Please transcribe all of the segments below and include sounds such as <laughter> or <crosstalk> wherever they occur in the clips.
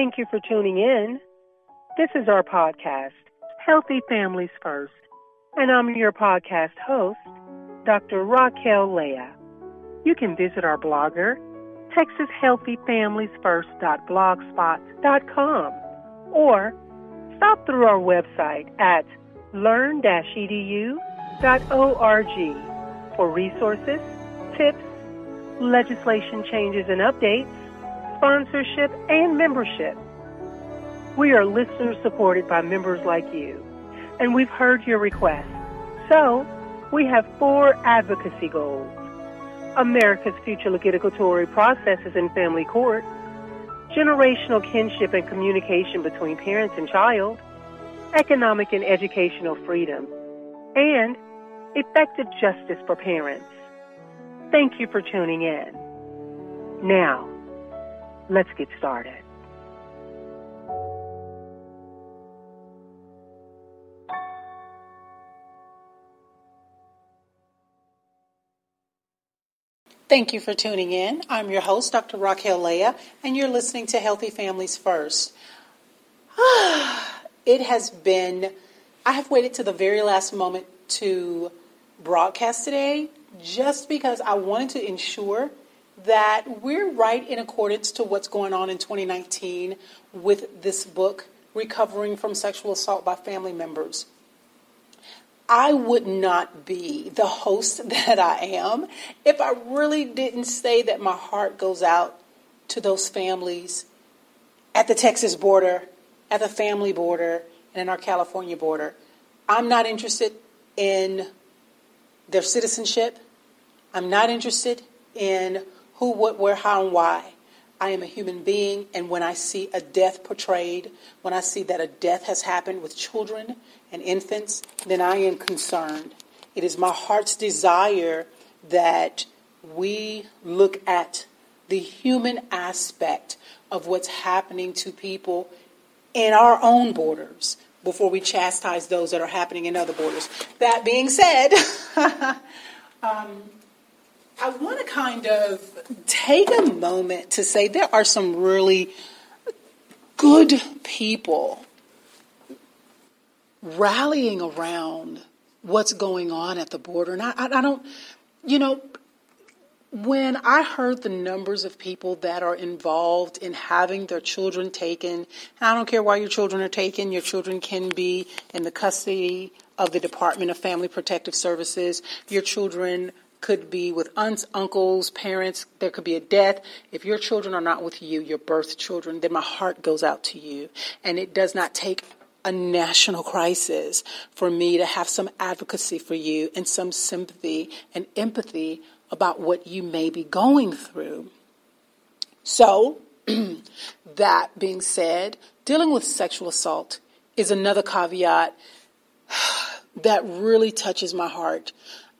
Thank you for tuning in. This is our podcast, Healthy Families First, and I'm your podcast host, Dr. Raquel Leah. You can visit our blogger, TexasHealthyFamiliesFirst.blogspot.com, or stop through our website at learn-edu.org for resources, tips, legislation changes and updates, sponsorship, and membership. We are listener supported by members like you, and we've heard your requests. So, we have four advocacy goals. America's future litigatory processes in family court, generational kinship and communication between parents and child, economic and educational freedom, and effective justice for parents. Thank you for tuning in. Now, let's get started. Thank you for tuning in. I'm your host, Dr. Raquel Leah, and you're listening to Healthy Families First. <sighs> it has been, I have waited to the very last moment to broadcast today just because I wanted to ensure that we're right in accordance to what's going on in 2019 with this book, Recovering from Sexual Assault by Family Members. I would not be the host <laughs> that I am if I really didn't say that my heart goes out to those families at the Texas border, at the family border, and in our California border. I'm not interested in their citizenship. I'm not interested in who, what, where, how, and why. I am a human being, and when I see a death portrayed, when I see that a death has happened with children and infants, then I am concerned. It is my heart's desire that we look at the human aspect of what's happening to people in our own borders before we chastise those that are happening in other borders. That being said, <laughs> um, I want to kind of take a moment to say there are some really good people rallying around what's going on at the border. And I, I, don't, you know, when I heard the numbers of people that are involved in having their children taken, I don't care why your children are taken, your children can be in the custody of the Department of Family Protective Services, your children could be with aunts, uncles, parents. There could be a death. If your children are not with you, your birth children, then my heart goes out to you. And it does not take a national crisis for me to have some advocacy for you and some sympathy and empathy about what you may be going through. So, <clears throat> that being said, dealing with sexual assault is another caveat <sighs> that really touches my heart.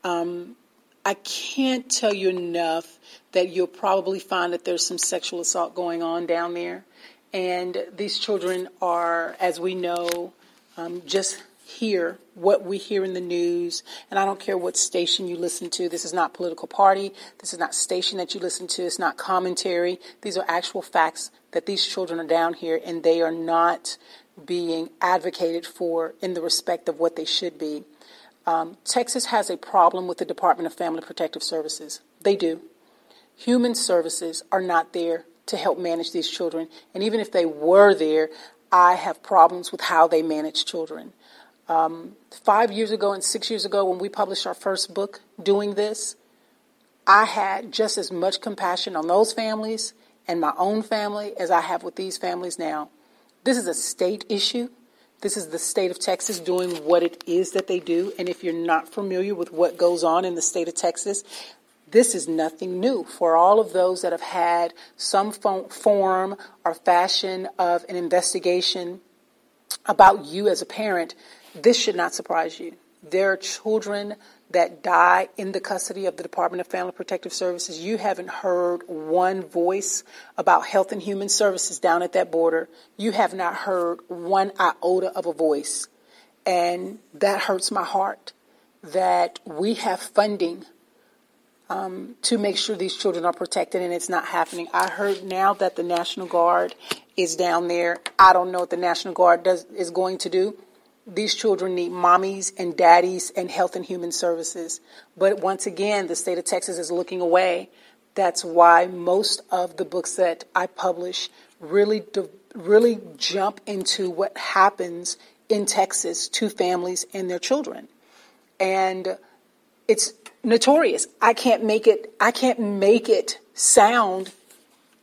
Um, I can't tell you enough that you'll probably find that there's some sexual assault going on down there. And these children are, as we know, um, just hear what we hear in the news. And I don't care what station you listen to. This is not political party. This is not station that you listen to. It's not commentary. These are actual facts that these children are down here and they are not being advocated for in the respect of what they should be. Um, Texas has a problem with the Department of Family Protective Services. They do. Human services are not there to help manage these children. And even if they were there, I have problems with how they manage children. Um, five years ago and six years ago, when we published our first book doing this, I had just as much compassion on those families and my own family as I have with these families now. This is a state issue. This is the state of Texas doing what it is that they do. And if you're not familiar with what goes on in the state of Texas, this is nothing new for all of those that have had some form or fashion of an investigation about you as a parent. This should not surprise you. There are children that die in the custody of the Department of Family Protective Services. You haven't heard one voice about health and human services down at that border. You have not heard one iota of a voice. And that hurts my heart that we have funding um, to make sure these children are protected and it's not happening. I heard now that the National Guard is down there. I don't know what the National Guard does is going to do. These children need mommies and daddies and health and human services. But once again, the state of Texas is looking away. That's why most of the books that I publish really, really jump into what happens in Texas to families and their children. And it's notorious. I can't make it, I can't make it sound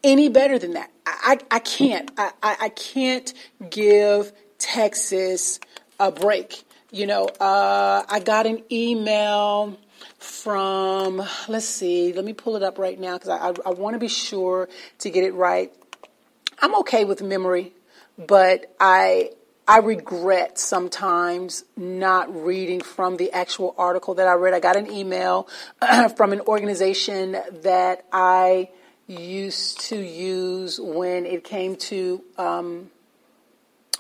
any better than that. I, I, can't. I, I can't give Texas a break. You know, uh, I got an email from, let's see, let me pull it up right now because I, I, I want to be sure to get it right. I'm okay with memory, but I I regret sometimes not reading from the actual article that I read. I got an email <clears throat> from an organization that I used to use when it came to um,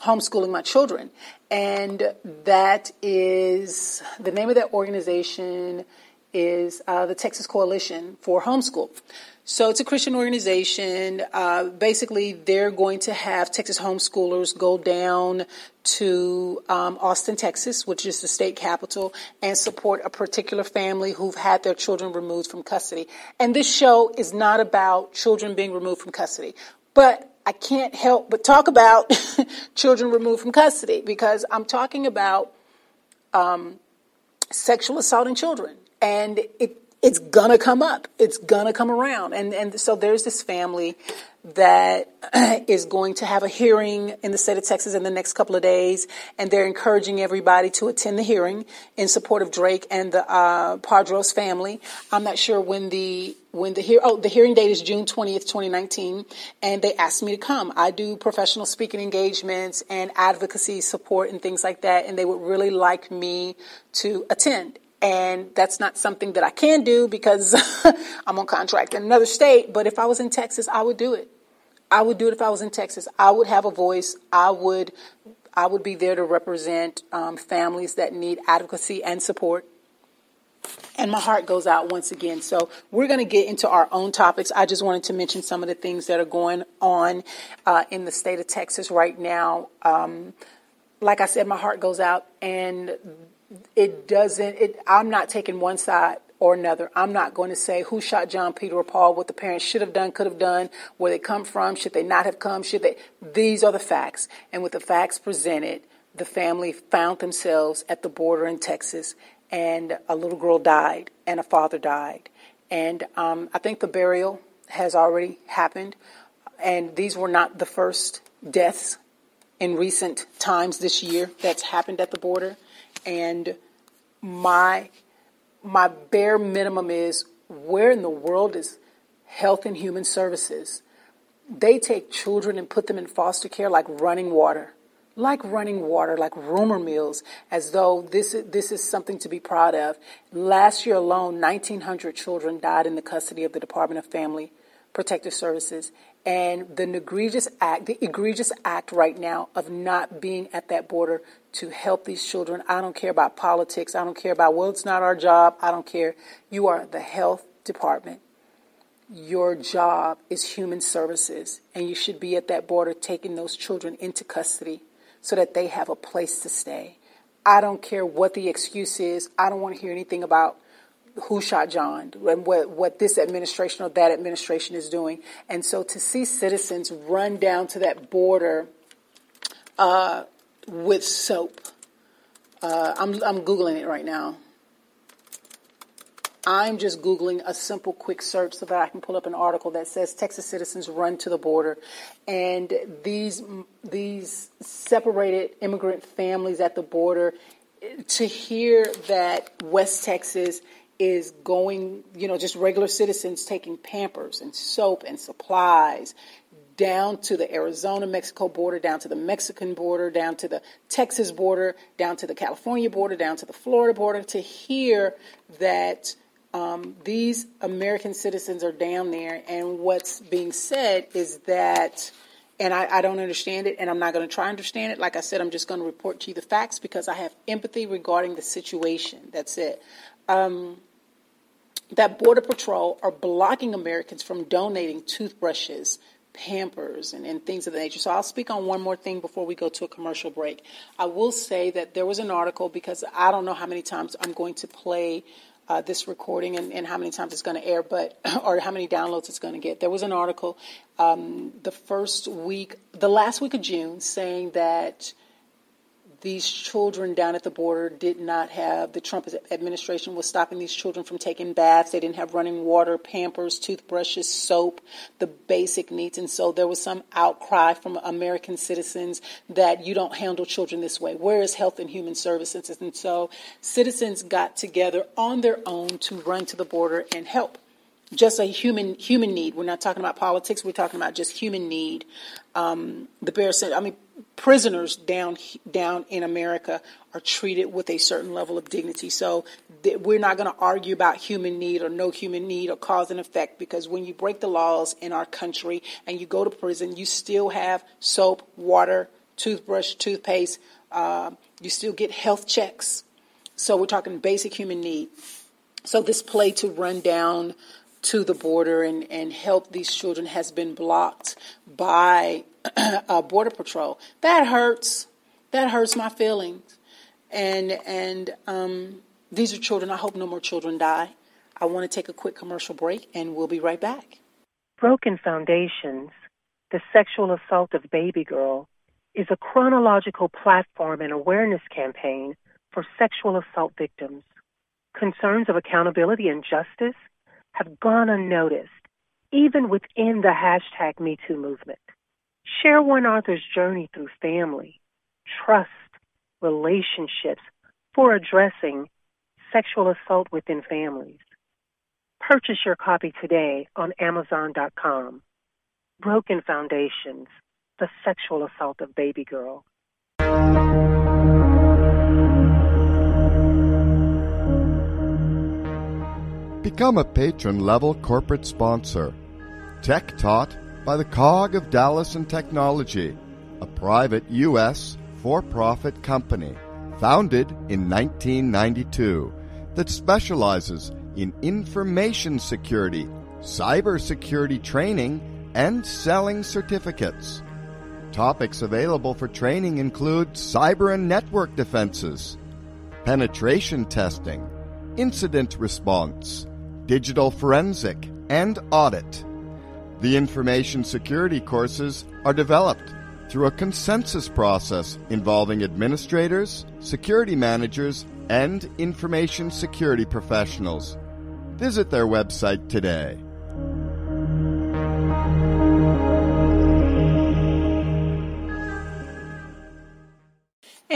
homeschooling my children. And that is the name of that organization is uh, the Texas Coalition for Homeschool. So it's a Christian organization. Uh, basically, they're going to have Texas homeschoolers go down to um, Austin, Texas, which is the state capital, and support a particular family who've had their children removed from custody. And this show is not about children being removed from custody, but I can't help but talk about <laughs> children removed from custody because I'm talking about um, sexual assault in children, and it it's gonna come up. It's gonna come around. And and so there's this family that <clears throat> is going to have a hearing in the state of Texas in the next couple of days, and they're encouraging everybody to attend the hearing in support of Drake and the uh, Padros family. I'm not sure when the when the hear oh the hearing date is June 20th, 2019, and they asked me to come. I do professional speaking engagements and advocacy support and things like that, and they would really like me to attend. And that's not something that I can do because <laughs> I'm on contract in another state. But if I was in Texas, I would do it. I would do it if I was in Texas. I would have a voice. I would, I would be there to represent um, families that need advocacy and support. And my heart goes out once again. So we're going to get into our own topics. I just wanted to mention some of the things that are going on uh, in the state of Texas right now. Um, like I said, my heart goes out, and it doesn't, it, I'm not taking one side or another. I'm not going to say who shot John, Peter, or Paul, what the parents should have done, could have done, where they come from, should they not have come, should they. These are the facts. And with the facts presented, the family found themselves at the border in Texas, and a little girl died, and a father died. And um, I think the burial has already happened. And these were not the first deaths in recent times this year that's happened at the border and my my bare minimum is where in the world is health and human services? They take children and put them in foster care like running water, like running water, like rumor mills, as though this is, this is something to be proud of. Last year alone, 1,900 children died in the custody of the Department of Family Protective Services, and the egregious act, the egregious act right now of not being at that border to help these children. I don't care about politics. I don't care about, well, it's not our job. I don't care. You are the health department. Your job is human services, and you should be at that border taking those children into custody so that they have a place to stay. I don't care what the excuse is. I don't want to hear anything about who shot John and what, what this administration or that administration is doing. And so to see citizens run down to that border uh, with soap, uh, I'm, I'm Googling it right now. I'm just Googling a simple quick search so that I can pull up an article that says Texas citizens run to the border. And these, these separated immigrant families at the border, to hear that West Texas is going, you know, just regular citizens taking pampers and soap and supplies down to the Arizona Mexico border, down to the Mexican border, down to the Texas border, down to the California border, down to the Florida border, to hear that um, these American citizens are down there. And what's being said is that, and I, I don't understand it, and I'm not going to try to understand it. Like I said, I'm just going to report to you the facts because I have empathy regarding the situation. That's it. Um, that Border Patrol are blocking Americans from donating toothbrushes, Pampers and, and things of that nature. So I'll speak on one more thing before we go to a commercial break. I will say that there was an article because I don't know how many times I'm going to play uh, this recording and, and, how many times it's going to air, but <laughs> or how many downloads it's going to get. There was an article um, the first week, the last week of June, saying that these children down at the border did not have, the Trump administration was stopping these children from taking baths. They didn't have running water, pampers, toothbrushes, soap, the basic needs. And so there was some outcry from American citizens that you don't handle children this way. Where is Health and Human Services? And so citizens got together on their own to run to the border and help just a human human need. We're not talking about politics. We're talking about just human need. Um, the bear I mean, prisoners down down in America are treated with a certain level of dignity. So th- we're not going to argue about human need or no human need or cause and effect because when you break the laws in our country and you go to prison, you still have soap, water, toothbrush, toothpaste. Uh, you still get health checks. So we're talking basic human need. So this play to run down to the border and, and help these children has been blocked by <clears throat> uh, Border Patrol. That hurts. That hurts my feelings. And and um, these are children. I hope no more children die. I want to take a quick commercial break, and we'll be right back. Broken Foundations, the sexual assault of baby girl, is a chronological platform and awareness campaign for sexual assault victims. Concerns of accountability and justice have gone unnoticed, even within the hashtag MeToo movement. Share one author's journey through family, trust, relationships for addressing sexual assault within families. Purchase your copy today on Amazon.com. Broken Foundations, The Sexual Assault of Baby Girl. Become a patron level corporate sponsor. Tech Taught by the COG of Dallas and Technology, a private U.S. for profit company founded in 1992 that specializes in information security, cybersecurity training, and selling certificates. Topics available for training include cyber and network defenses, penetration testing, incident response, digital forensic, and audit. The information security courses are developed through a consensus process involving administrators, security managers, and information security professionals. Visit their website today.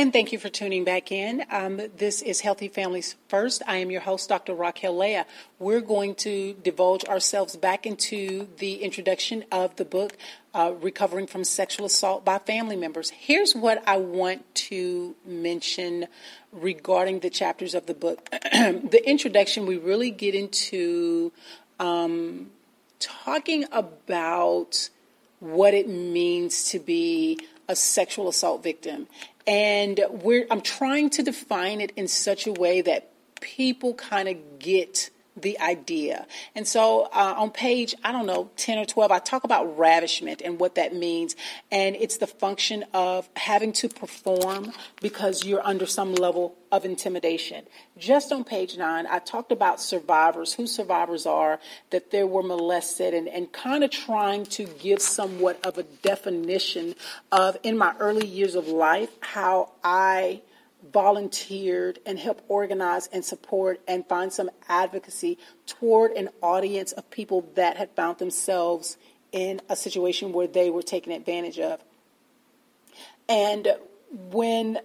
And thank you for tuning back in. Um, this is Healthy Families First. I am your host, Dr. Raquel Leah. We're going to divulge ourselves back into the introduction of the book, uh, Recovering from Sexual Assault by Family Members. Here's what I want to mention regarding the chapters of the book. <clears throat> the introduction, we really get into um, talking about what it means to be a sexual assault victim and we're I'm trying to define it in such a way that people kind of get the idea. And so uh, on page, I don't know, 10 or 12, I talk about ravishment and what that means. And it's the function of having to perform because you're under some level of intimidation. Just on page 9, I talked about survivors, who survivors are, that they were molested, and, and kind of trying to give somewhat of a definition of, in my early years of life, how I volunteered and helped organize and support and find some advocacy toward an audience of people that had found themselves in a situation where they were taken advantage of. And when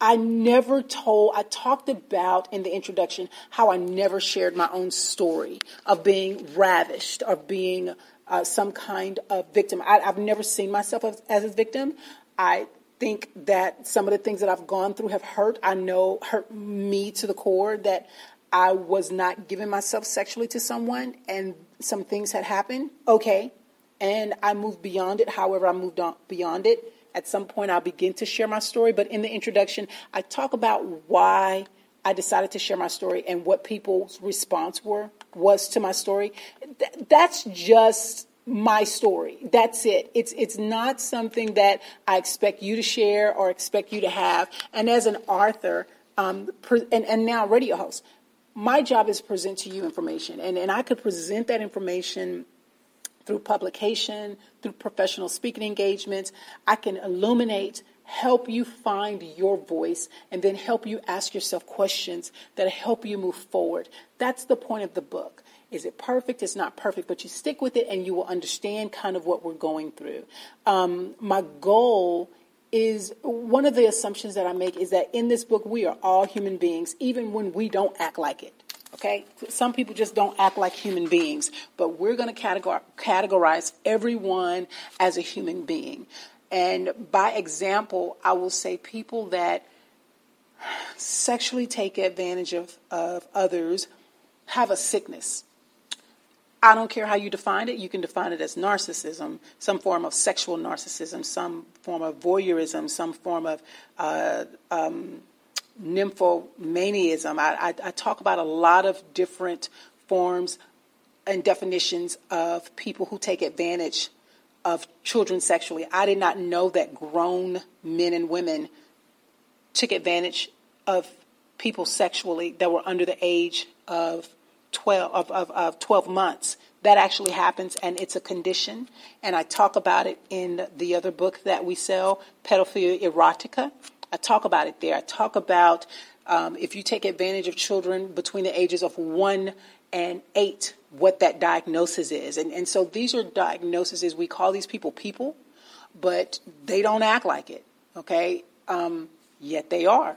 I never told, I talked about in the introduction how I never shared my own story of being ravished, of being uh, some kind of victim. I, have never seen myself as, as a victim. I think that some of the things that I've gone through have hurt. I know hurt me to the core that I was not giving myself sexually to someone and some things had happened. Okay. And I moved beyond it. However, I moved on beyond it. At some point, I'll begin to share my story. But in the introduction, I talk about why I decided to share my story and what people's response were was to my story. Th- that's just my story. That's it. It's it's not something that I expect you to share or expect you to have. And as an author, um, and, and now radio host, my job is to present to you information, and, and I could present that information through publication, through professional speaking engagements. I can illuminate, help you find your voice, and then help you ask yourself questions that help you move forward. That's the point of the book. Is it perfect? It's not perfect, but you stick with it and you will understand kind of what we're going through. Um, my goal is one of the assumptions that I make is that in this book, we are all human beings, even when we don't act like it. Okay? Some people just don't act like human beings, but we're going to categorize everyone as a human being. And by example, I will say people that sexually take advantage of, of others have a sickness. I don't care how you define it. You can define it as narcissism, some form of sexual narcissism, some form of voyeurism, some form of uh, um, nymphomaniaism. I, I, I talk about a lot of different forms and definitions of people who take advantage of children sexually. I did not know that grown men and women took advantage of people sexually that were under the age of 12 of, of, of 12 months. That actually happens and it's a condition. And i talk about it in the other book that we sell pedophilia erotica. I talk about it there. I talk about um, if you take advantage of children between the ages of 1 and 8 what that diagnosis is. And, and so these are diagnoses we call these people people but they don't act like it okay? Um, yet they are.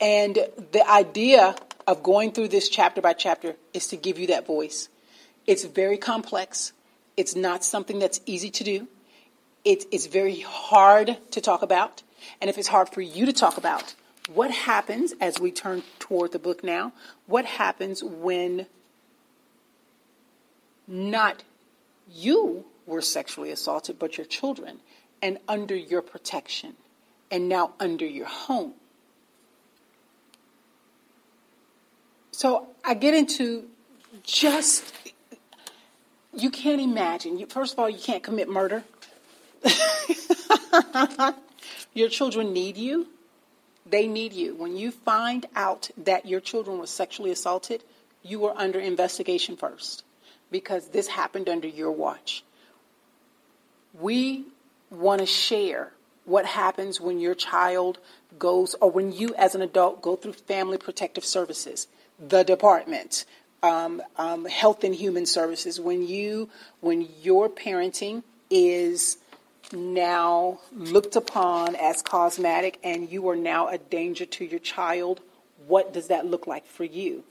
And the idea of going through this chapter by chapter is to give you that voice. It's very complex. It's not something that's easy to do. It, it's very hard to talk about. And if it's hard for you to talk about, what happens as we turn toward the book now? What happens when not you were sexually assaulted, but your children, and under your protection, and now under your home? So I get into just, you can't imagine. You, first of all, you can't commit murder. <laughs> your children need you. They need you. When you find out that your children were sexually assaulted, you were under investigation first because this happened under your watch. We want to share what happens when your child goes, or when you as an adult go through family protective services the department, um, um, health and human services. When you when your parenting is now looked upon as cosmetic and you are now a danger to your child, what does that look like for you?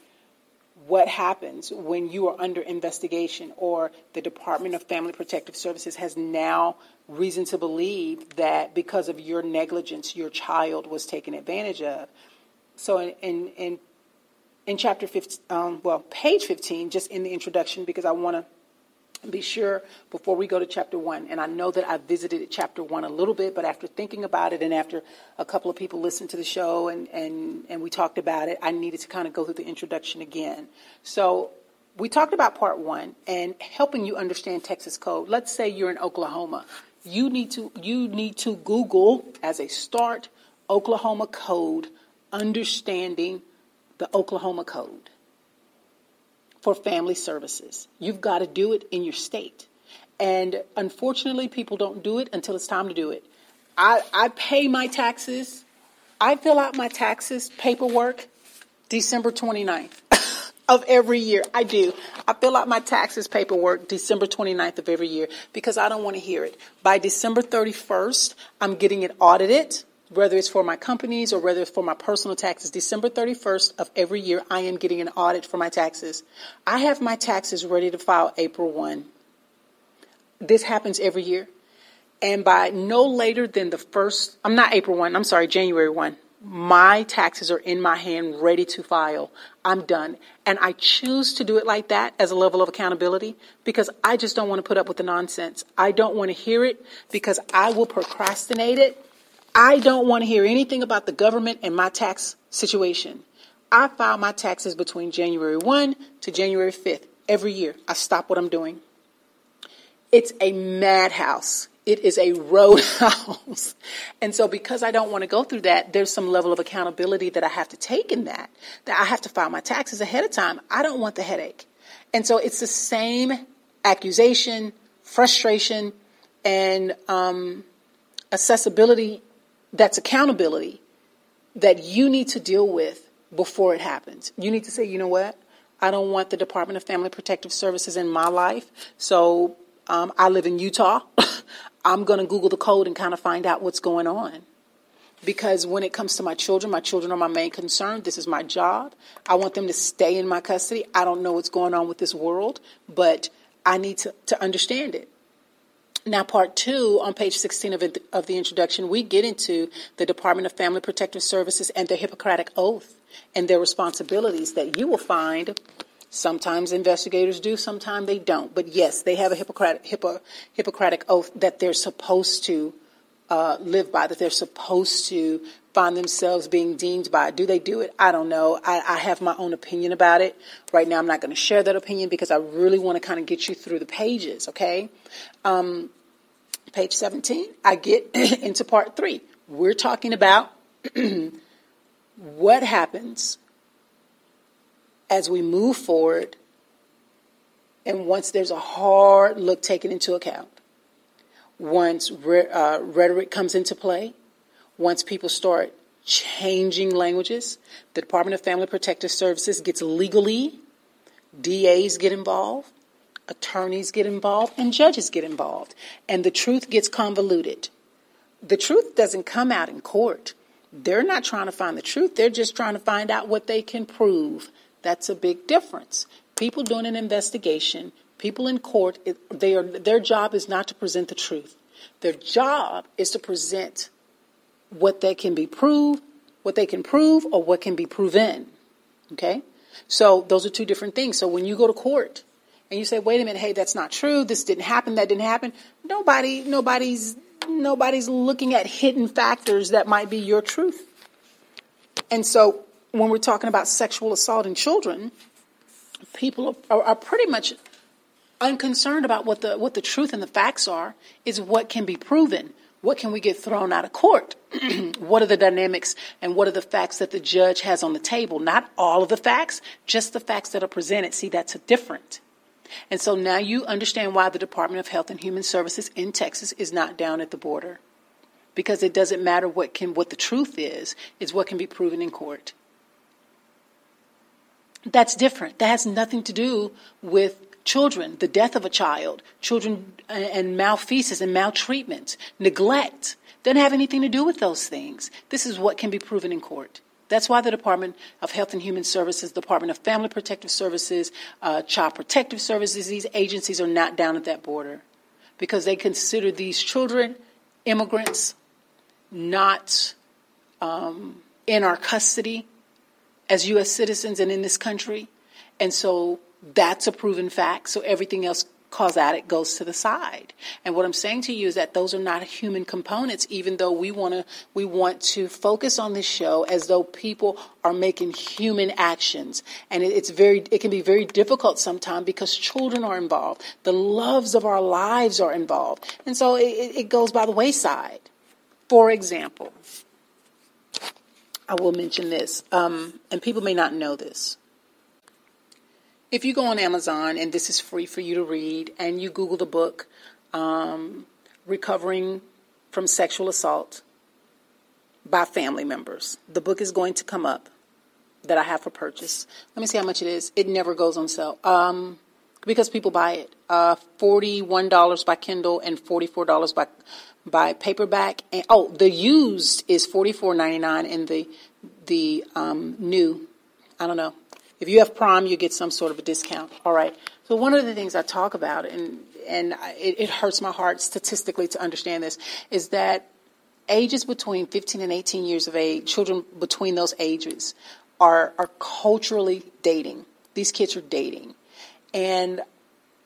What happens when you are under investigation or the Department of Family Protective Services has now reason to believe that because of your negligence, your child was taken advantage of? So, in, in, in in chapter 15, um, well, page 15, just in the introduction, because I want to be sure before we go to chapter 1. And I know that I visited chapter 1 a little bit, but after thinking about it and after a couple of people listened to the show and, and, and we talked about it, I needed to kind of go through the introduction again. So we talked about part 1 and helping you understand Texas code. Let's say you're in Oklahoma. You need to you need to Google as a start Oklahoma code understanding the Oklahoma Code for family services. You've got to do it in your state. And unfortunately, people don't do it until it's time to do it. I, I pay my taxes, I fill out my taxes paperwork December 29th <coughs> of every year. I do. I fill out my taxes paperwork December 29th of every year because I don't want to hear it. By December 31st, I'm getting it audited whether it's for my companies or whether it's for my personal taxes, December 31st of every year, I am getting an audit for my taxes. I have my taxes ready to file April 1. This happens every year. And by no later than the first, I'm not April 1, I'm sorry, January 1, my taxes are in my hand ready to file. I'm done. And I choose to do it like that as a level of accountability because I just don't want to put up with the nonsense. I don't want to hear it because I will procrastinate it I don't want to hear anything about the government and my tax situation. I file my taxes between January 1 to January 5th every year. I stop what I'm doing. it's a madhouse. It is a <laughs> roadhouse. and so because I don't want to go through that, there's some level of accountability that I have to take in that. That I have to file my taxes ahead of time. I don't want the headache. And so it's the same accusation, frustration, and um, accessibility that's accountability that you need to deal with before it happens. You need to say, you know what? I don't want the Department of Family Protective Services in my life. So um, I live in Utah. <laughs> I'm going to Google the code and kind of find out what's going on. Because when it comes to my children, my children are my main concern. This is my job. I want them to stay in my custody. I don't know what's going on with this world, but I need to, to understand it. Now, part two, on page 16 of, it, of the introduction, we get into the Department of Family Protective Services and their Hippocratic Oath and their responsibilities that you will find sometimes investigators do, sometimes they don't. But yes, they have a Hippocratic, Hippo, Hippocratic Oath that they're supposed to uh, live by, that they're supposed to find themselves being deemed by. Do they do it? I don't know. I, I have my own opinion about it. Right now, I'm not going to share that opinion because I really want to kind of get you through the pages, okay? Um, page 17, I get <clears throat> into part three. We're talking about <clears throat> what happens as we move forward and once there's a hard look taken into account. Once re- uh, rhetoric comes into play, once people start changing languages, the Department of Family Protective Services gets legally, DAs get involved, attorneys get involved, and judges get involved. And the truth gets convoluted. The truth doesn't come out in court. They're not trying to find the truth, they're just trying to find out what they can prove. That's a big difference. People doing an investigation, people in court, they are, their job is not to present the truth. Their job is to present what they can be proved, what they can prove, or what can be proven. Okay? So those are two different things. So when you go to court, and you say, wait a minute, hey, that's not true. This didn't happen. That didn't happen. Nobody, nobody's, nobody's looking at hidden factors that might be your truth. And so when we're talking about sexual assault in children, people are, are pretty much unconcerned about what the, what the truth and the facts are. Is what can be proven. What can we get thrown out of court? <clears throat> what are the dynamics and what are the facts that the judge has on the table? Not all of the facts, just the facts that are presented. See, that's different. And so now you understand why the Department of Health and Human Services in Texas is not down at the border. Because it doesn't matter what can what the truth is, it's what can be proven in court. That's different. That has nothing to do with children, the death of a child, children and malfeasance and maltreatment, neglect. Doesn't have anything to do with those things. This is what can be proven in court. That's why the Department of Health and Human Services, Department of Family Protective Services, uh, Child Protective Services, these agencies are not down at that border because they consider these children immigrants not um, in our custody as U.S. citizens and in this country. And so that's a proven fact. So everything else causatic goes to the side. And what I'm saying to you is that those are not human components, even though we want to we want to focus on this show as though people are making human actions. And it, it's very it can be very difficult sometimes because children are involved. The loves of our lives are involved. And so it, it goes by the wayside. For example, I will mention this, um, and people may not know this if you go on Amazon and this is free for you to read, and you Google the book um, "Recovering from Sexual Assault" by family members, the book is going to come up that I have for purchase. Let me see how much it is. It never goes on sale um, because people buy it. Uh, Forty-one dollars by Kindle and forty-four dollars by by paperback. And oh, the used is forty-four ninety-nine, and the the um, new, I don't know, if you have Prime, you get some sort of a discount. All right. So one of the things I talk about, and and it, it hurts my heart statistically to understand this, is that ages between 15 and 18 years of age, children between those ages, are are culturally dating. These kids are dating, and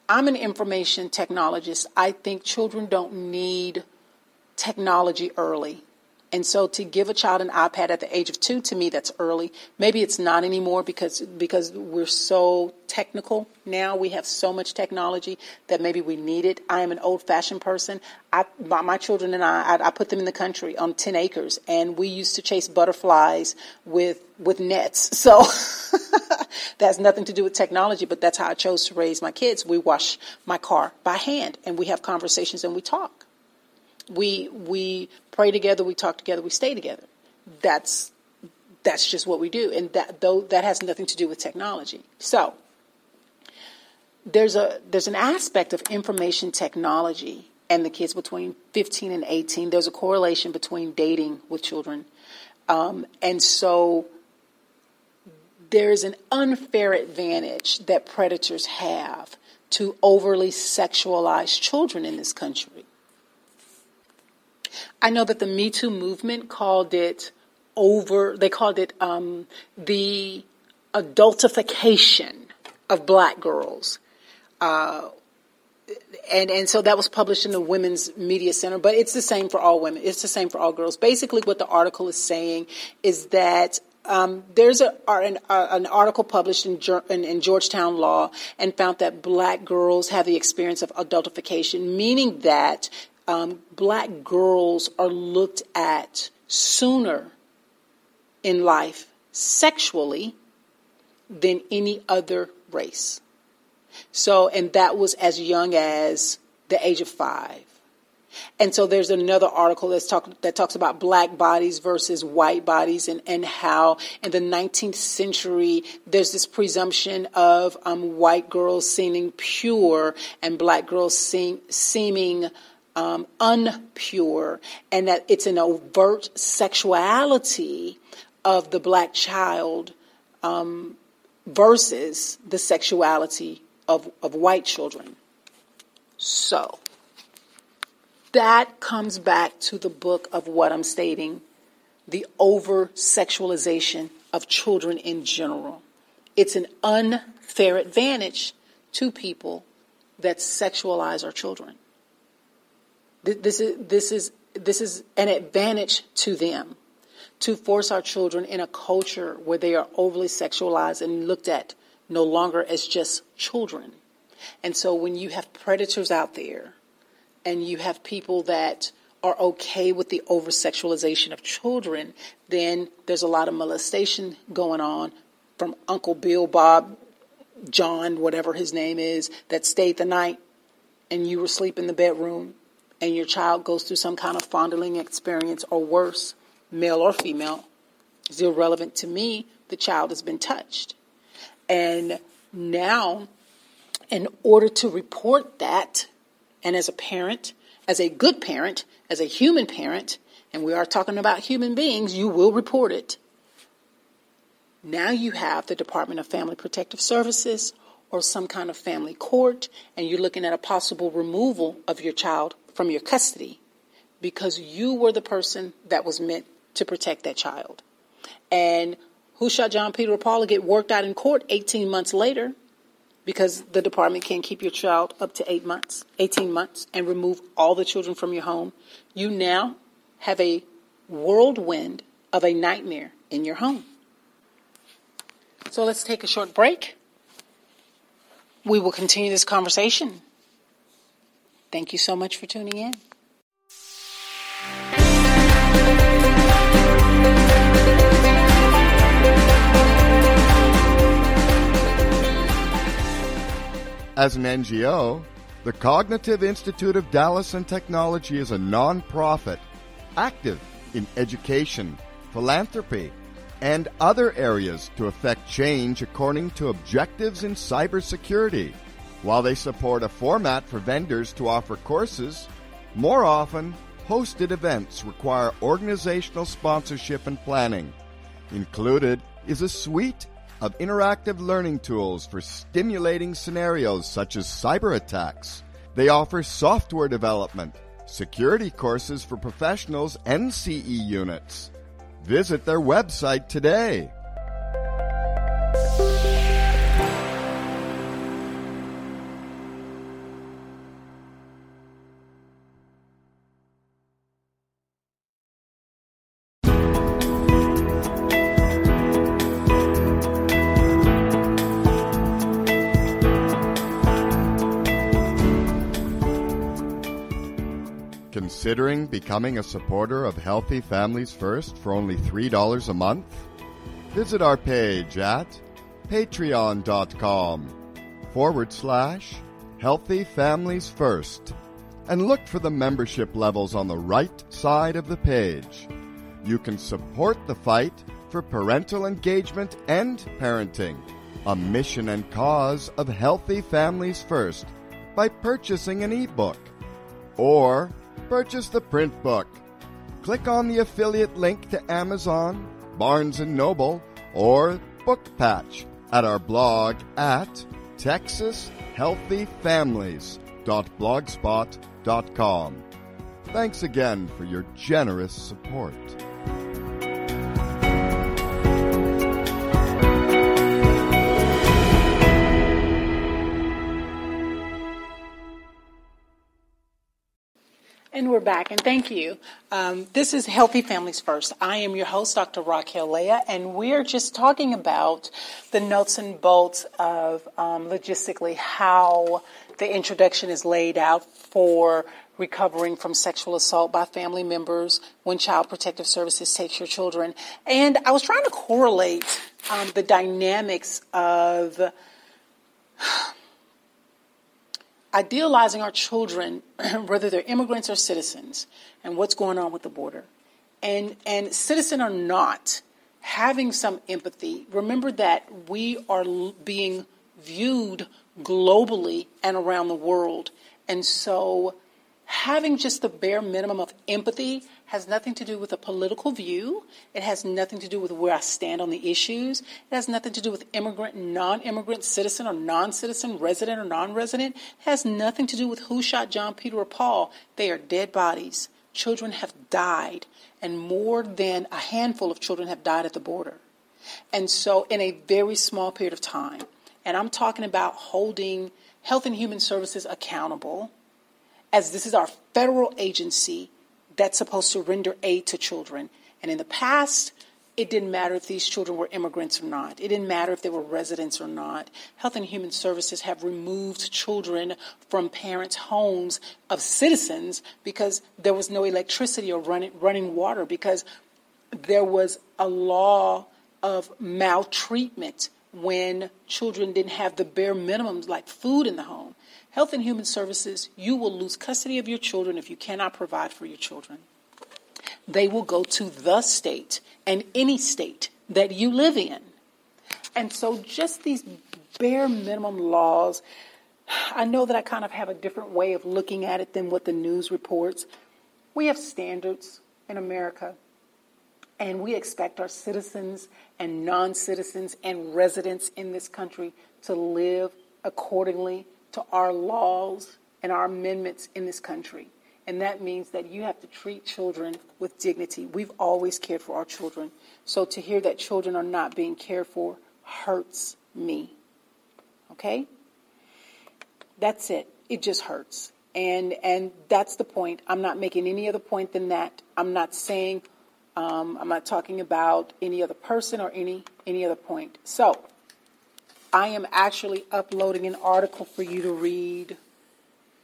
I'm an information technologist. I think children don't need technology early. And so to give a child an iPad at the age of two, to me, that's early. Maybe it's not anymore because, because we're so technical now. We have so much technology that maybe we need it. I am an old fashioned person. I, my, my children and I, I, I put them in the country on 10 acres and we used to chase butterflies with, with nets. <laughs> So <laughs> that has nothing to do with technology, but that's how I chose to raise my kids. We wash my car by hand and we have conversations and we talk. We we pray together, we talk together, we stay together. That's that's just what we do, and that though that has nothing to do with technology. So there's a there's an aspect of information technology and the kids between 15 and 18. There's a correlation between dating with children, um, and so there's an unfair advantage that predators have to overly sexualize children in this country. I know that the Me Too movement called it over, they called it um, the adultification of black girls. Uh, and and so that was published in the Women's Media Center, but it's the same for all women. It's the same for all girls. Basically, what the article is saying is that um, there's a, an, an, article published in, in, in, Georgetown Law and found that black girls have the experience of adultification, meaning that um, black girls are looked at sooner in life sexually than any other race. So, and that was as young as the age of five. And so there's another article that's talk, that talks about black bodies versus white bodies and, and how in the 19th century there's this presumption of um, white girls seeming pure and black girls seem, seeming um, unpure and that it's an overt sexuality of the black child um, versus the sexuality of, of white children. So that comes back to the book of what I'm stating the over sexualization of children in general. It's an unfair advantage to people that sexualize our children. This is, this is, this is an advantage to them to force our children in a culture where they are overly sexualized and looked at no longer as just children. And so when you have predators out there and you have people that are okay with the over sexualization of children, then there's a lot of molestation going on from Uncle Bill, Bob, John, whatever his name is, that stayed the night and you were asleep in the bedroom and your child goes through some kind of fondling experience or worse, male or female, is irrelevant to me. The child has been touched. And now, in order to report that, and as a parent, as a good parent, as a human parent, and we are talking about human beings, you will report it. Now you have the Department of Family Protective Services or some kind of family court, and you're looking at a possible removal of your child from your custody because you were the person that was meant to protect that child. And who shot John Peter Paula get worked out in court 18 months later because the department can't keep your child up to eight months, 18 months, and remove all the children from your home. You now have a whirlwind of a nightmare in your home. So let's take a short break. We will continue this conversation Thank you so much for tuning in. As an NGO, the Cognitive Institute of Dallas and Technology is a nonprofit active in education, philanthropy, and other areas to effect change according to objectives in cybersecurity. While they support a format for vendors to offer courses, more often, hosted events require organizational sponsorship and planning. Included is a suite of interactive learning tools for stimulating scenarios such as cyber attacks. They offer software development, security courses for professionals and CE units. Visit their website today Considering becoming a supporter of Healthy Families First for only $3 a month? Visit our page at patreon.com forward slash Healthy Families First and look for the membership levels on the right side of the page. You can support the fight for parental engagement and parenting, a mission and cause of Healthy Families First, by purchasing an ebook or purchase the print book. Click on the affiliate link to Amazon, Barnes & Noble, or Bookpatch at our blog at texashealthyfamilies.blogspot.com. Thanks again for your generous support. And we're back, and thank you. Um, this is Healthy Families First. I am your host, Dr. Raquel Leah, and we're just talking about the nuts and bolts of um, logistically how the introduction is laid out for recovering from sexual assault by family members when Child Protective Services takes your children. And I was trying to correlate um, the dynamics of idealizing our children, <clears throat> whether they're immigrants or citizens, and what's going on with the border. And, and citizen or not, having some empathy, remember that we are being viewed globally and around the world. And so having just the bare minimum of empathy has nothing to do with a political view. It has nothing to do with where I stand on the issues. It has nothing to do with immigrant, non immigrant, citizen or non citizen, resident or non resident. It has nothing to do with who shot John, Peter, or Paul. They are dead bodies. Children have died, and more than a handful of children have died at the border. And so, in a very small period of time, and I'm talking about holding Health and Human Services accountable as this is our federal agency that's supposed to render aid to children. And in the past, it didn't matter if these children were immigrants or not. It didn't matter if they were residents or not. Health and Human Services have removed children from parents' homes of citizens because there was no electricity or running, running water, because there was a law of maltreatment when children didn't have the bare minimums like food in the home. Health and Human Services, you will lose custody of your children if you cannot provide for your children. They will go to the state and any state that you live in. And so, just these bare minimum laws, I know that I kind of have a different way of looking at it than what the news reports. We have standards in America, and we expect our citizens and non citizens and residents in this country to live accordingly to our laws and our amendments in this country. And that means that you have to treat children with dignity. We've always cared for our children. So to hear that children are not being cared for hurts me. Okay? That's it. It just hurts. And and that's the point. I'm not making any other point than that. I'm not saying um, I'm not talking about any other person or any any other point. So I am actually uploading an article for you to read.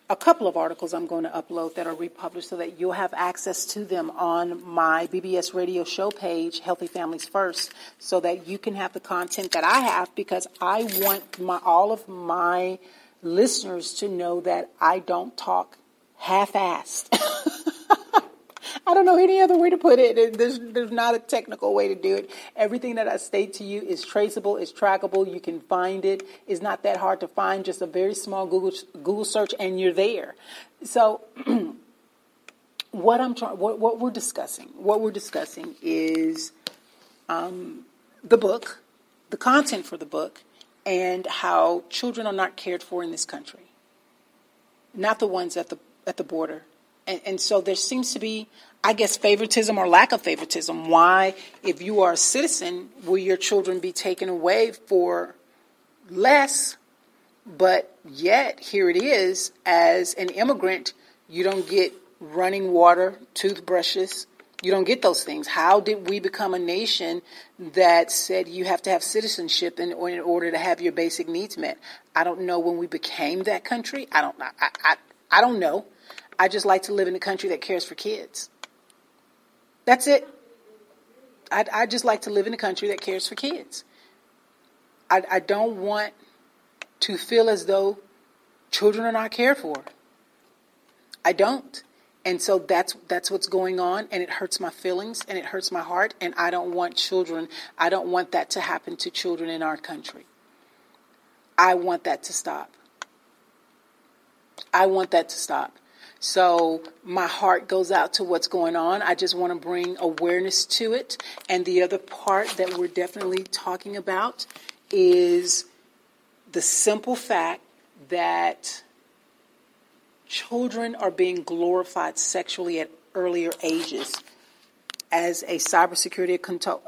A couple of articles I'm going to upload that are republished so that you'll have access to them on my BBS radio show page, Healthy Families First, so that you can have the content that I have because I want my, all of my listeners to know that I don't talk half-assed. <laughs> I don't know any other way to put it. There's, there's not a technical way to do it. Everything that I state to you is traceable, is trackable. You can find it. It's not that hard to find. Just a very small Google Google search, and you're there. So, <clears throat> what I'm trying, what, what we're discussing, what we're discussing is um, the book, the content for the book, and how children are not cared for in this country. Not the ones at the at the border, and, and, so there seems to be I guess, favoritism or lack of favoritism. Why, if you are a citizen, will your children be taken away for less? But yet, here it is, as an immigrant, you don't get running water, toothbrushes, you don't get those things. How did we become a nation that said you have to have citizenship in, in order to have your basic needs met? I don't know when we became that country. I don't. I, I, I don't know. I just like to live in a country that cares for kids. That's it. I, I just like to live in a country that cares for kids. I, I don't want to feel as though children are not cared for. I don't. And so that's that's what's going on and it hurts my feelings and it hurts my heart and I don't want children I don't want that to happen to children in our country. I want that to stop. I want that to stop. So my heart goes out to what's going on. I just want to bring awareness to it. And the other part that we're definitely talking about is the simple fact that children are being glorified sexually at earlier ages. As a cybersecurity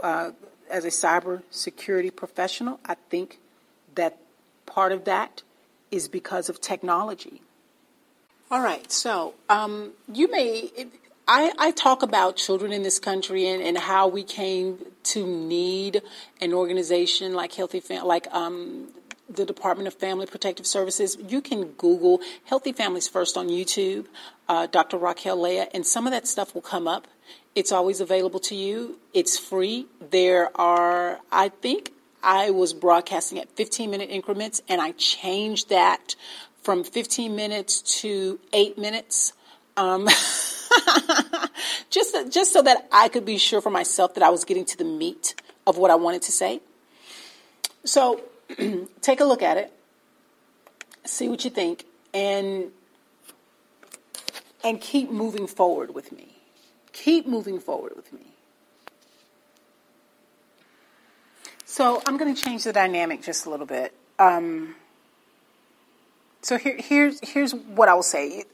uh, as a cybersecurity professional, I think that part of that is because of technology. All right, so um, you may. I, I, talk about children in this country and, and, how we came to need an organization like Healthy Fam- like um, the Department of Family Protective Services. You can Google Healthy Families First on YouTube, uh, Dr. Raquel Leah, and some of that stuff will come up. It's always available to you. It's free. There are, I think, I was broadcasting at 15 minute increments, and I changed that from 15 minutes to eight minutes. Um, <laughs> just, just so that I could be sure for myself that I was getting to the meat of what I wanted to say. So <clears throat> take a look at it, see what you think, and and keep moving forward with me. Keep moving forward with me. So I'm going to change the dynamic just a little bit. Um, so here, here's here's what I will say.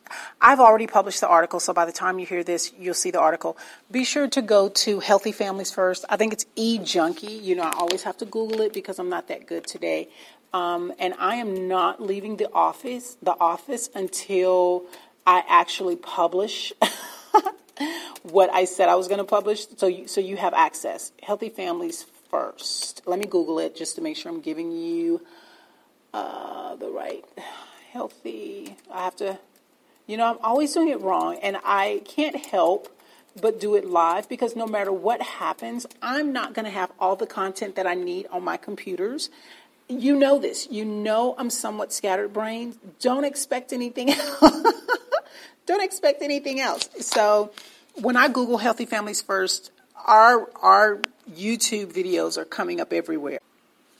I've already published the article, so by the time you hear this, you'll see the article. Be sure to go to Healthy Families First. I think it's E Junkie. You know, I always have to Google it because I'm not that good today. Um, and I am not leaving the office the office until I actually publish <laughs> what I said I was going to publish. So you, so you have access. Healthy Families First. Let me Google it just to make sure I'm giving you uh, the right healthy. I have to, you know, I'm always doing it wrong, and I can't help but do it live because no matter what happens, I'm not going to have all the content that I need on my computers. You know this. You know I'm somewhat scattered brain. Don't expect anything else. <laughs> Don't expect anything else. So when I Google healthy families first, our our YouTube videos are coming up everywhere.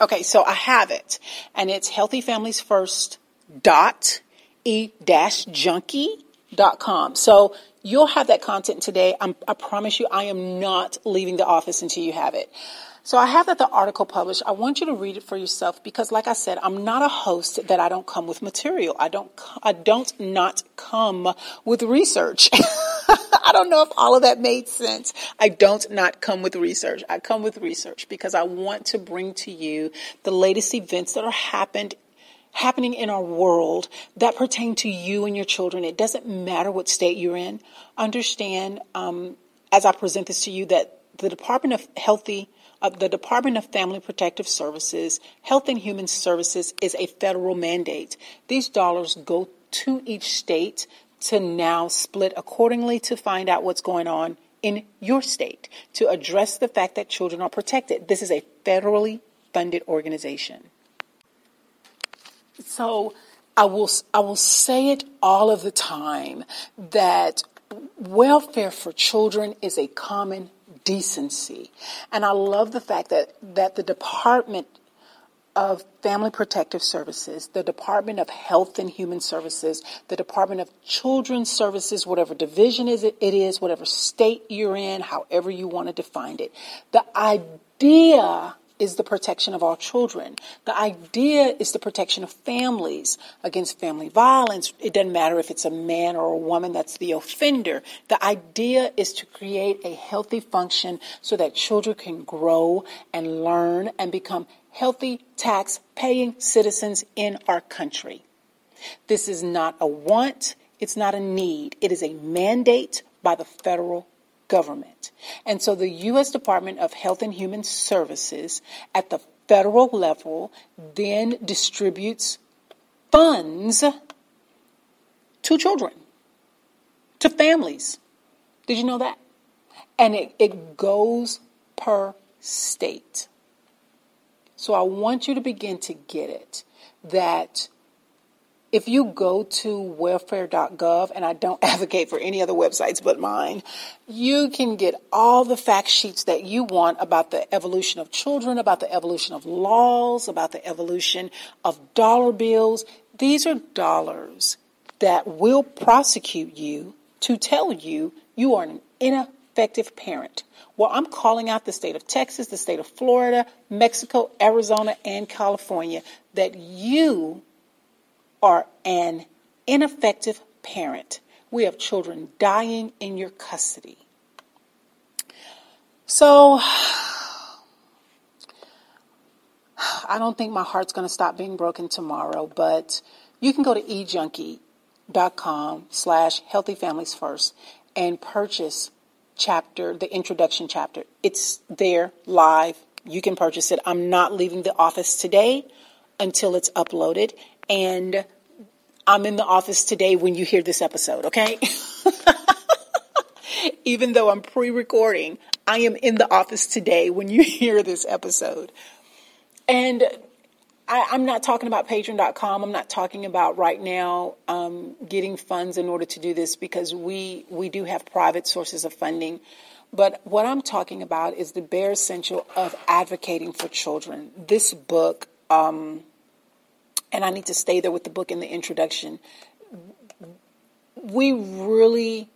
Okay, so I have it, and it's healthy families first dot e dash junkie dot com. So you'll have that content today. I'm, I promise you, I am not leaving the office until you have it. So I have that the article published. I want you to read it for yourself because, like I said, I'm not a host that I don't come with material. I don't. I don't not come with research. <laughs> I don't know if all of that made sense. I don't not come with research. I come with research because I want to bring to you the latest events that are happened happening in our world that pertain to you and your children. It doesn't matter what state you're in. Understand, um, as I present this to you, that the Department of Healthy uh, the Department of Family Protective Services, Health and Human Services is a federal mandate. These dollars go to each state to now split accordingly to find out what's going on in your state to address the fact that children are protected. This is a federally funded organization. So I will, I will say it all of the time that welfare for children is a common decency. And I love the fact that, that the Department of Family Protective Services, the Department of Health and Human Services, the Department of Children's Services, whatever division is it, it is, whatever state you're in, however you want to define it. The idea is the protection of all children. The idea is the protection of families against family violence. It doesn't matter if it's a man or a woman that's the offender. The idea is to create a healthy function so that children can grow and learn and become healthy tax paying citizens in our country. This is not a want. It's not a need. It is a mandate by the federal government. And so the U.S. Department of Health and Human Services at the federal level then distributes funds to children. to families. Did you know that? And it, it goes per state. So I want you to begin to get it that if you go to welfare.gov, and I don't <laughs> advocate for any other websites but mine, you can get all the fact sheets that you want about the evolution of children, about the evolution of laws, about the evolution of dollar bills. These are dollars that will prosecute you to tell you you are an ineffective parent. Well, I'm calling out the state of Texas, the state of Florida, Mexico, Arizona, and California that you are an ineffective parent. We have children dying in your custody. So, I don't think my heart's going to stop being broken tomorrow, but you can go to ejunkie.com slash healthy families first and purchase chapter, the introduction chapter. It's there live. You can purchase it. I'm not leaving the office today until it's uploaded. And I'm in the office today when you hear this episode, okay? <laughs> Even though I'm pre recording, I am in the office today when you <laughs> hear this episode. And I, am not talking about patreon.com. I'm not talking about right now um, getting funds in order to do this because we, we do have private sources of funding. But what I'm talking about is the bare essential of advocating for children. This book, um, and I need to stay there with the book in the introduction. We really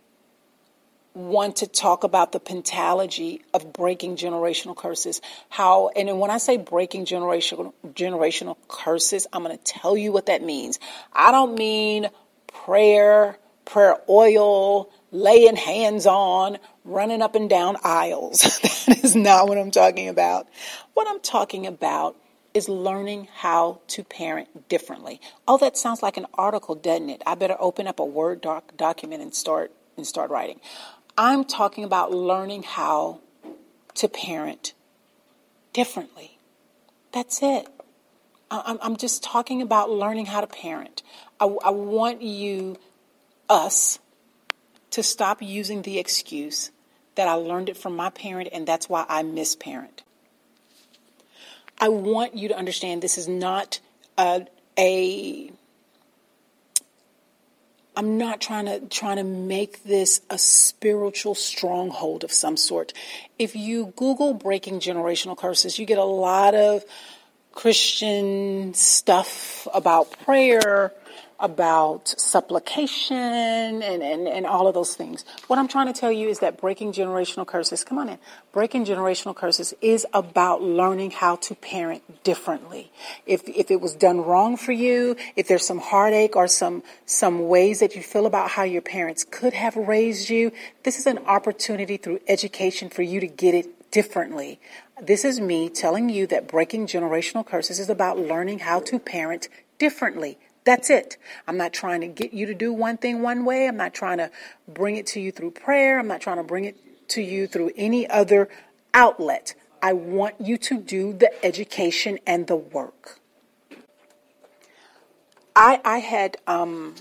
want to talk about the pentalogy of breaking generational curses. How, and when I say breaking generational, generational curses, I'm going to tell you what that means. I don't mean prayer, prayer oil, laying hands on, running up and down aisles. <laughs> that is not what I'm talking about. What I'm talking about is learning how to parent differently. Oh, that sounds like an article, doesn't it? I better open up a Word doc document and start and start writing. I'm talking about learning how to parent differently. That's it. I'm, I'm just talking about learning how to parent. I, I want you, us, to stop using the excuse that I learned it from my parent and that's why I misparent. I want you to understand this is not a, a I'm not trying to trying to make this a spiritual stronghold of some sort. If you Google breaking generational curses, you get a lot of Christian stuff about prayer, about supplication and, and, and all of those things. What I'm trying to tell you is that breaking generational curses, come on in, breaking generational curses is about learning how to parent differently. If, if it was done wrong for you, if there's some heartache or some, some ways that you feel about how your parents could have raised you, this is an opportunity through education for you to get it differently. This is me telling you that breaking generational curses is about learning how to parent differently. That's it. I'm not trying to get you to do one thing one way. I'm not trying to bring it to you through prayer. I'm not trying to bring it to you through any other outlet. I want you to do the education and the work. I, I had um,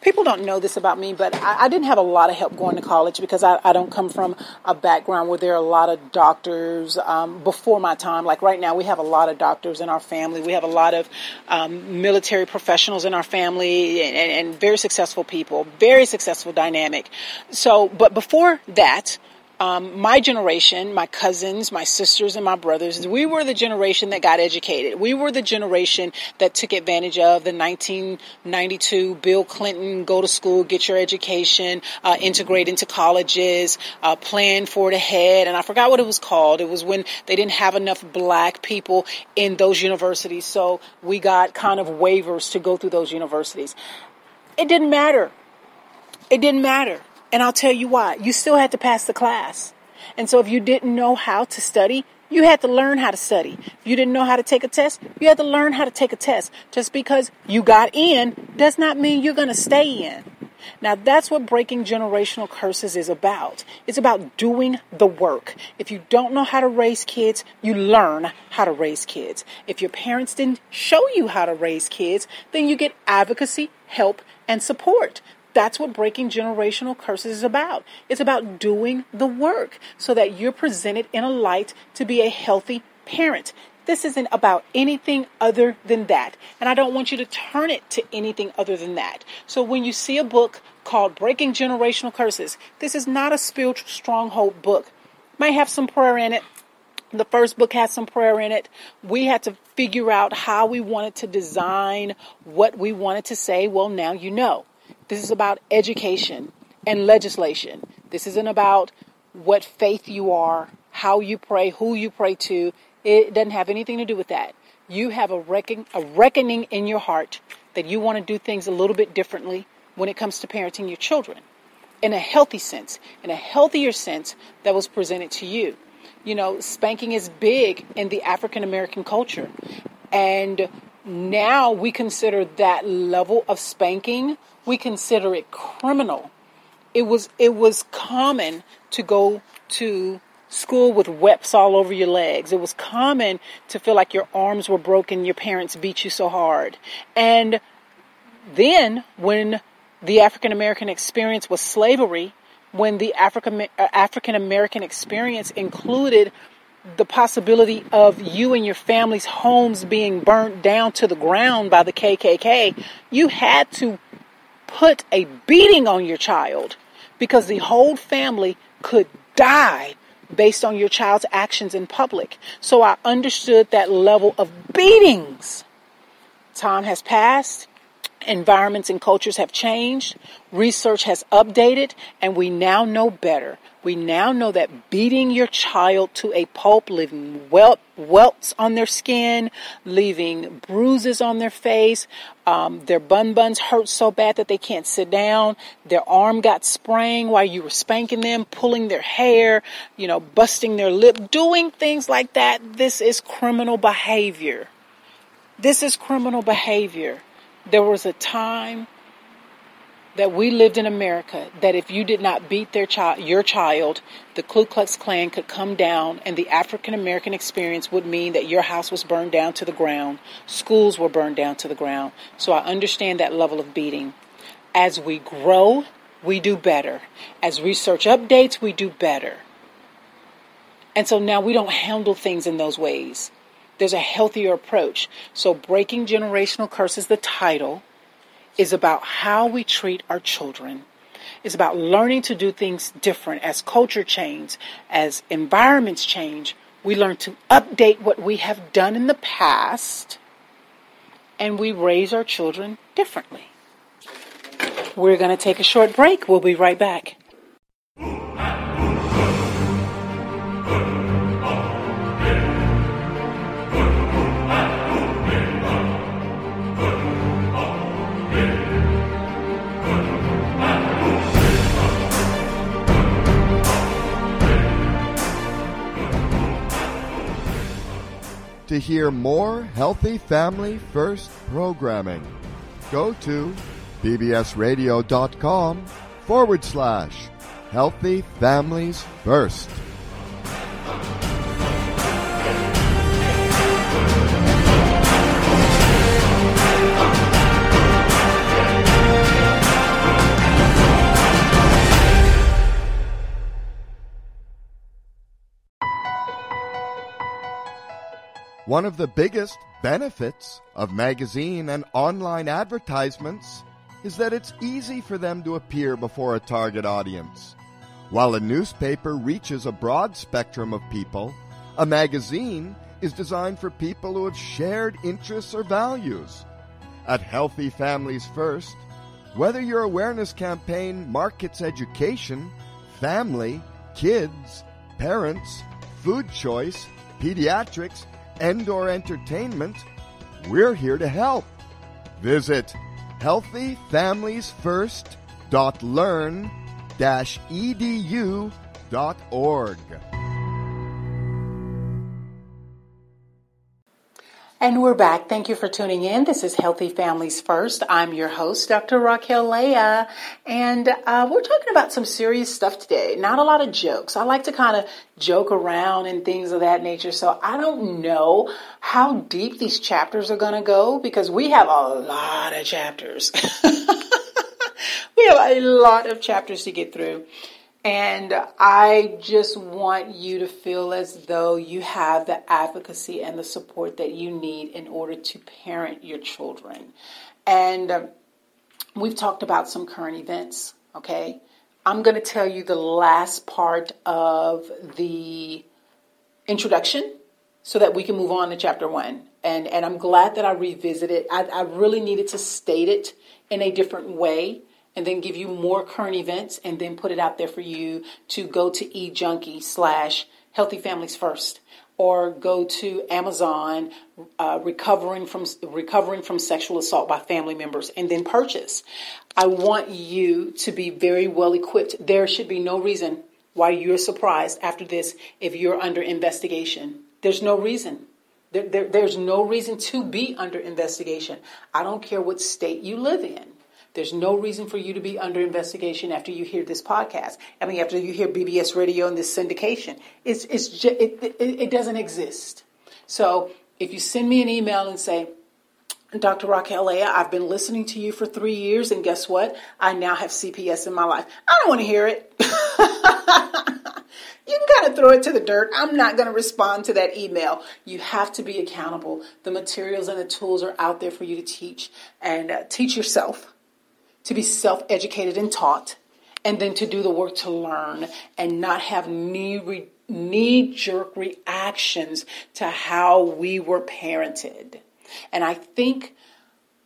people don't know this about me, but I, I, didn't have a lot of help going to college because I, I, don't come from a background where there are a lot of doctors um, before my time. Like right now, we have a lot of doctors in our family. We have a lot of um, military professionals in our family and, and, and very successful people, very successful dynamic. So, but before that, um, my generation, my cousins, my sisters, and my brothers, we were the generation that got educated. We were the generation that took advantage of the 1992 Bill Clinton go to school, get your education, uh, integrate into colleges, uh, plan for it ahead. And I forgot what it was called. It was when they didn't have enough black people in those universities. So we got kind of waivers to go through those universities. It didn't matter. It didn't matter. And I'll tell you why. You still had to pass the class. And so if you didn't know how to study, you had to learn how to study. If you didn't know how to take a test, you had to learn how to take a test. Just because you got in does not mean you're going to stay in. Now that's what breaking generational curses is about. It's about doing the work. If you don't know how to raise kids, you learn how to raise kids. If your parents didn't show you how to raise kids, then you get advocacy, help, and support. That's what breaking generational curses is about. It's about doing the work so that you're presented in a light to be a healthy parent. This isn't about anything other than that. And I don't want you to turn it to anything other than that. So when you see a book called Breaking Generational Curses, this is not a spiritual stronghold book. Might have some prayer in it. The first book has some prayer in it. We had to figure out how we wanted to design what we wanted to say. Well, now you know. This is about education and legislation. This isn't about what faith you are, how you pray, who you pray to. It doesn't have anything to do with that. You have a, reckon, a reckoning in your heart that you want to do things a little bit differently when it comes to parenting your children in a healthy sense, in a healthier sense that was presented to you. You know, spanking is big in the African American culture. And now we consider that level of spanking, we consider it criminal. It was it was common to go to school with webs all over your legs. It was common to feel like your arms were broken, your parents beat you so hard. And then when the African American experience was slavery, when the African uh, African American experience included the possibility of you and your family's homes being burnt down to the ground by the KKK, you had to put a beating on your child because the whole family could die based on your child's actions in public. So I understood that level of beatings. Time has passed. Environments and cultures have changed. Research has updated and we now know better. We now know that beating your child to a pulp, leaving welt, welts on their skin, leaving bruises on their face, um, their bun buns hurt so bad that they can't sit down, their arm got spraying while you were spanking them, pulling their hair, you know, busting their lip, doing things like that. This is criminal behavior. This is criminal behavior. There was a time that we lived in America that if you did not beat their child, your child, the Ku Klux Klan could come down and the African American experience would mean that your house was burned down to the ground, schools were burned down to the ground. So I understand that level of beating. As we grow, we do better. As research updates, we do better. And so now we don't handle things in those ways. There's a healthier approach. So breaking generational curses the title is about how we treat our children. It's about learning to do things different as culture changes, as environments change. We learn to update what we have done in the past and we raise our children differently. We're going to take a short break. We'll be right back. To hear more Healthy Family First programming, go to bbsradio.com forward slash Healthy Families First. One of the biggest benefits of magazine and online advertisements is that it's easy for them to appear before a target audience. While a newspaper reaches a broad spectrum of people, a magazine is designed for people who have shared interests or values. At Healthy Families First, whether your awareness campaign markets education, family, kids, parents, food choice, pediatrics, and/or entertainment, we're here to help. Visit healthyfamiliesfirst.learn-edu.org. And we're back. Thank you for tuning in. This is Healthy Families First. I'm your host, Dr. Raquel Leah, and uh, we're talking about some serious stuff today. Not a lot of jokes. I like to kind of joke around and things of that nature. So I don't know how deep these chapters are going to go because we have a lot of chapters. <laughs> we have a lot of chapters to get through. And I just want you to feel as though you have the advocacy and the support that you need in order to parent your children. And um, we've talked about some current events, okay? I'm going to tell you the last part of the introduction so that we can move on to chapter one. And, and I'm glad that I revisited. I, I really needed to state it in a different way and then give you more current events and then put it out there for you to go to eJunkie slash Healthy Families First or go to Amazon uh, recovering from recovering from sexual assault by family members and then purchase. I want you to be very well equipped. There should be no reason why you're surprised after this if you're under investigation. There's no reason. There, there, there's no reason to be under investigation. I don't care what state you live in. There's no reason for you to be under investigation after you hear this podcast. I mean, after you hear BBS Radio and this syndication, it's it's just, it, it, it doesn't exist. So if you send me an email and say, Dr. Raquel Leah, I've been listening to you for three years, and guess what? I now have CPS in my life. I don't want to hear it. <laughs> you can kind of throw it to the dirt. I'm not going to respond to that email. You have to be accountable. The materials and the tools are out there for you to teach and uh, teach yourself to be self educated and taught, and then to do the work to learn and not have knee, knee jerk reactions to how we were parented. And I think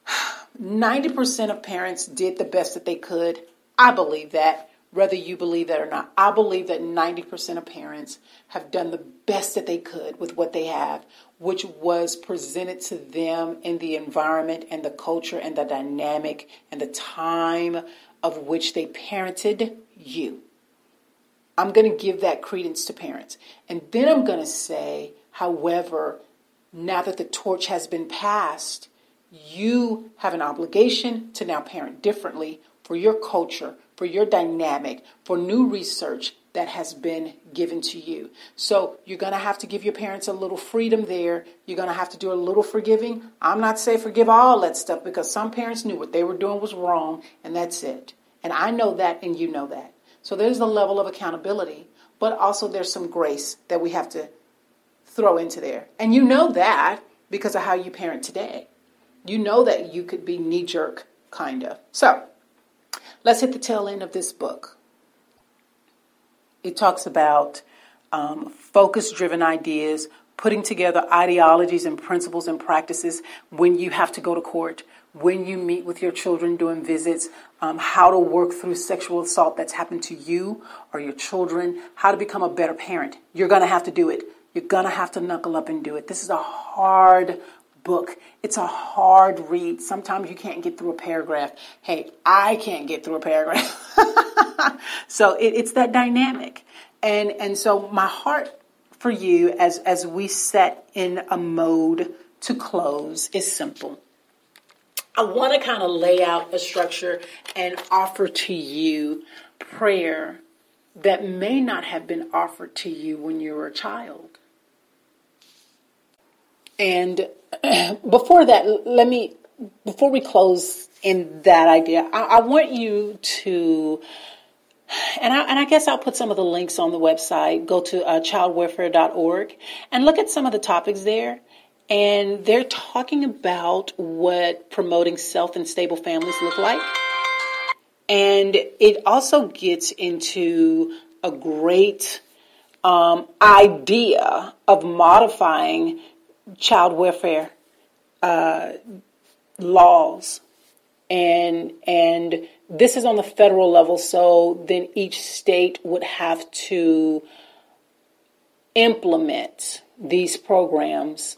<sighs> 90% of parents did the best that they could. I believe that, whether you believe that or not. I believe that 90% of parents have done the best that they could with what they have, which was presented to them in the environment and the culture and the dynamic and the time of which they parented you. I'm going to give that credence to parents. And then I'm going to say, however, now that the torch has been passed, you have an obligation to now parent differently for your culture, for your dynamic, for new research, that has been given to you. So you're going to have to give your parents a little freedom there. You're going to have to do a little forgiving. I'm not saying forgive all that stuff because some parents knew what they were doing was wrong and that's it. And I know that and you know that. So there's a level of accountability, but also there's some grace that we have to throw into there. And you know that because of how you parent today. You know that you could be knee jerk, kind of. So let's hit the tail end of this book it talks about um, focus driven ideas, putting together ideologies and principles and practices when you have to go to court, when you meet with your children doing visits, um, how to work through sexual assault that's happened to you or your children, how to become a better parent. You're going to have to do it. You're going to have to knuckle up and do it. This is a hard book. It's a hard read. Sometimes you can't get through a paragraph. Hey, I can't get through a paragraph. <laughs> so it, it's that dynamic. And, and so my heart for you as, as we set in a mode to close is simple. I want to kind of lay out a structure and offer to you prayer that may not have been offered to you when you were a child. And <clears throat> before that, let me, before we close in that idea, I, I want you to, and I, and I, guess I'll put some of the links on the website. Go to uh, childwelfare.org and look at some of the topics there. And they're talking about what promoting self and stable families look like. And it also gets into a great um, idea of modifying child welfare uh, laws, and and this is on the federal level. So then each state would have to implement these programs,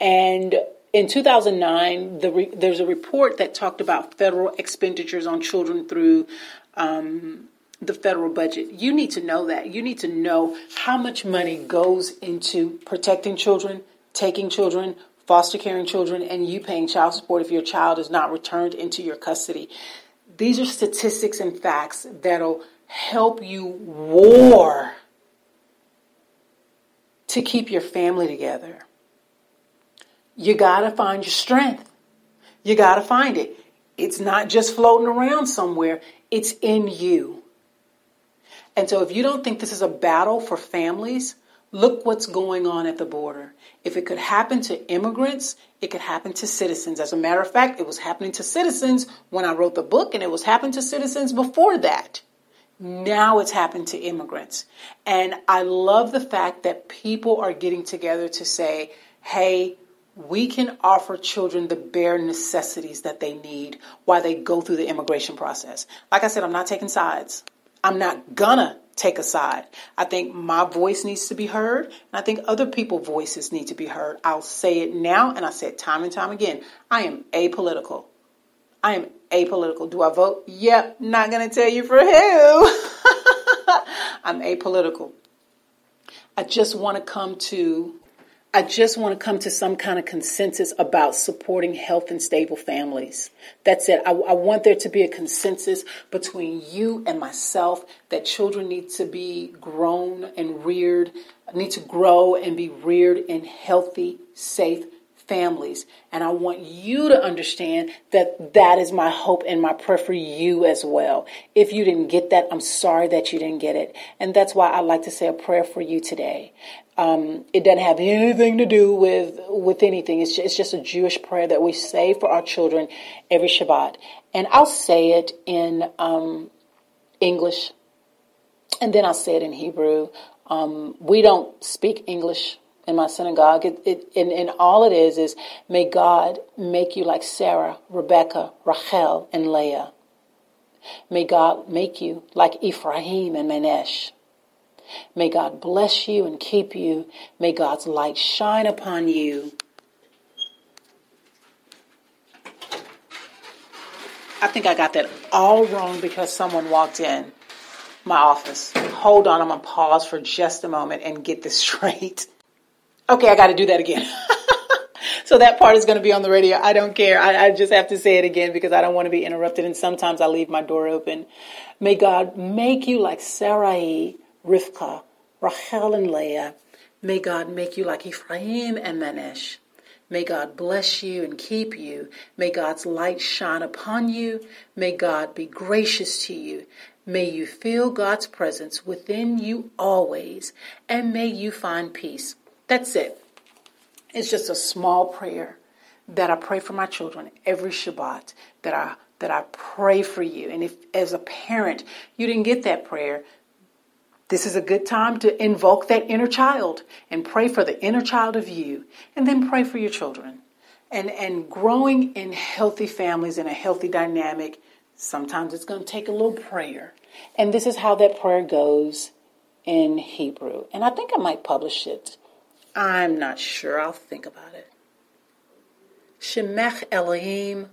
and in 2009, the re- there's a report that talked about federal expenditures on children through um, the federal budget. You need to know that. You need to know how much money goes into protecting children, taking children, foster caring children, and you paying child support if your child is not returned into your custody. These are statistics and facts that'll help you war to keep your family together. You got to find your strength. You got to find it. It's not just floating around somewhere. It's in you. And so if you don't think this is a battle for families, look what's going on at the border. If it could happen to immigrants, it could happen to citizens. As a matter of fact, it was happening to citizens when I wrote the book, and it was happening to citizens before that. Now it's happened to immigrants. And I love the fact that people are getting together to say, hey, we can offer children the bare necessities that they need while they go through the immigration process. Like I said, I'm not taking sides. I'm not gonna take a side. I think my voice needs to be heard, and I think other people's voices need to be heard. I'll say it now, and I say it time and time again. I am apolitical. I am apolitical. Do I vote? Yep, not gonna tell you for who. <laughs> I'm apolitical. I just want to come to I just want to come to some kind of consensus about supporting health and stable families. That's it. I, I, want there to be a consensus between you and myself that children need to be grown and reared, need to grow and be reared in healthy, safe families. And I want you to understand that that is my hope and my prayer for you as well. If you didn't get that, I'm sorry that you didn't get it. And that's why I'd like to say a prayer for you today. Um, it doesn't have anything to do with with anything. It's just, it's just a Jewish prayer that we say for our children every Shabbat, and I'll say it in um, English, and then I'll say it in Hebrew. Um, we don't speak English in my synagogue. It, it, and, and all it is is, may God make you like Sarah, Rebecca, Rachel, and Leah. May God make you like Ephraim and Manasseh. May God bless you and keep you. May God's light shine upon you. I think I got that all wrong because someone walked in my office. Hold on, I'm going to pause for just a moment and get this <laughs> straight. Okay, I got to do that again. <laughs> so that part is going to be on the radio. I don't care. I, I, just have to say it again because I don't want to be interrupted. And sometimes I leave my door open. May God make you like Sarai Rivka, Rachel and Leah. May God make you like Ephraim and Manasseh. May God bless you and keep you. May God's light shine upon you. May God be gracious to you. May you feel God's presence within you always. And may you find peace. That's it. It's just a small prayer that I pray for my children every Shabbat, that I that I pray for you. And if as a parent you didn't get that prayer, this is a good time to invoke that inner child and pray for the inner child of you and then pray for your children. And, and growing in healthy families in a healthy dynamic, sometimes it's going to take a little prayer. And this is how that prayer goes in Hebrew. And I think I might publish it. I'm not sure. I'll think about it. Shemech Elohim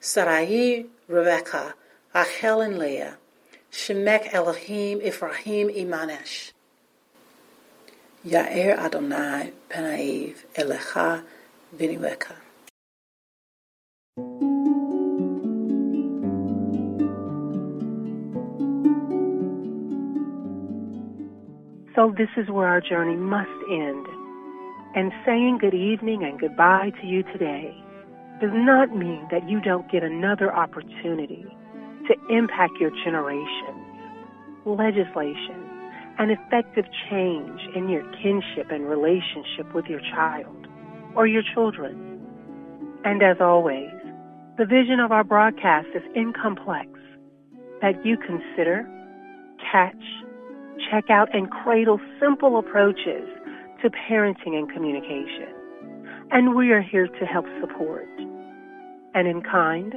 Sarai Rebecca Rachel and Leah Shemek Elohim Ephraim Imanesh. Yair Adonai Penaiv Elecha Viniweka. So this is where our journey must end. And saying good evening and goodbye to you today does not mean that you don't get another opportunity to impact your generations, legislation, and effective change in your kinship and relationship with your child or your children. And as always, the vision of our broadcast is incomplex that you consider, catch, check out, and cradle simple approaches to parenting and communication. And we are here to help support. And in kind,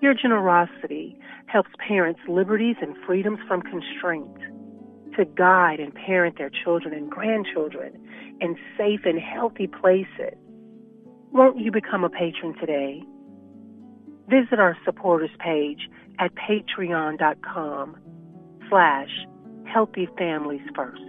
your generosity helps parents liberties and freedoms from constraint to guide and parent their children and grandchildren in safe and healthy places. Won't you become a patron today? Visit our supporters page at patreon.com slash healthy families first.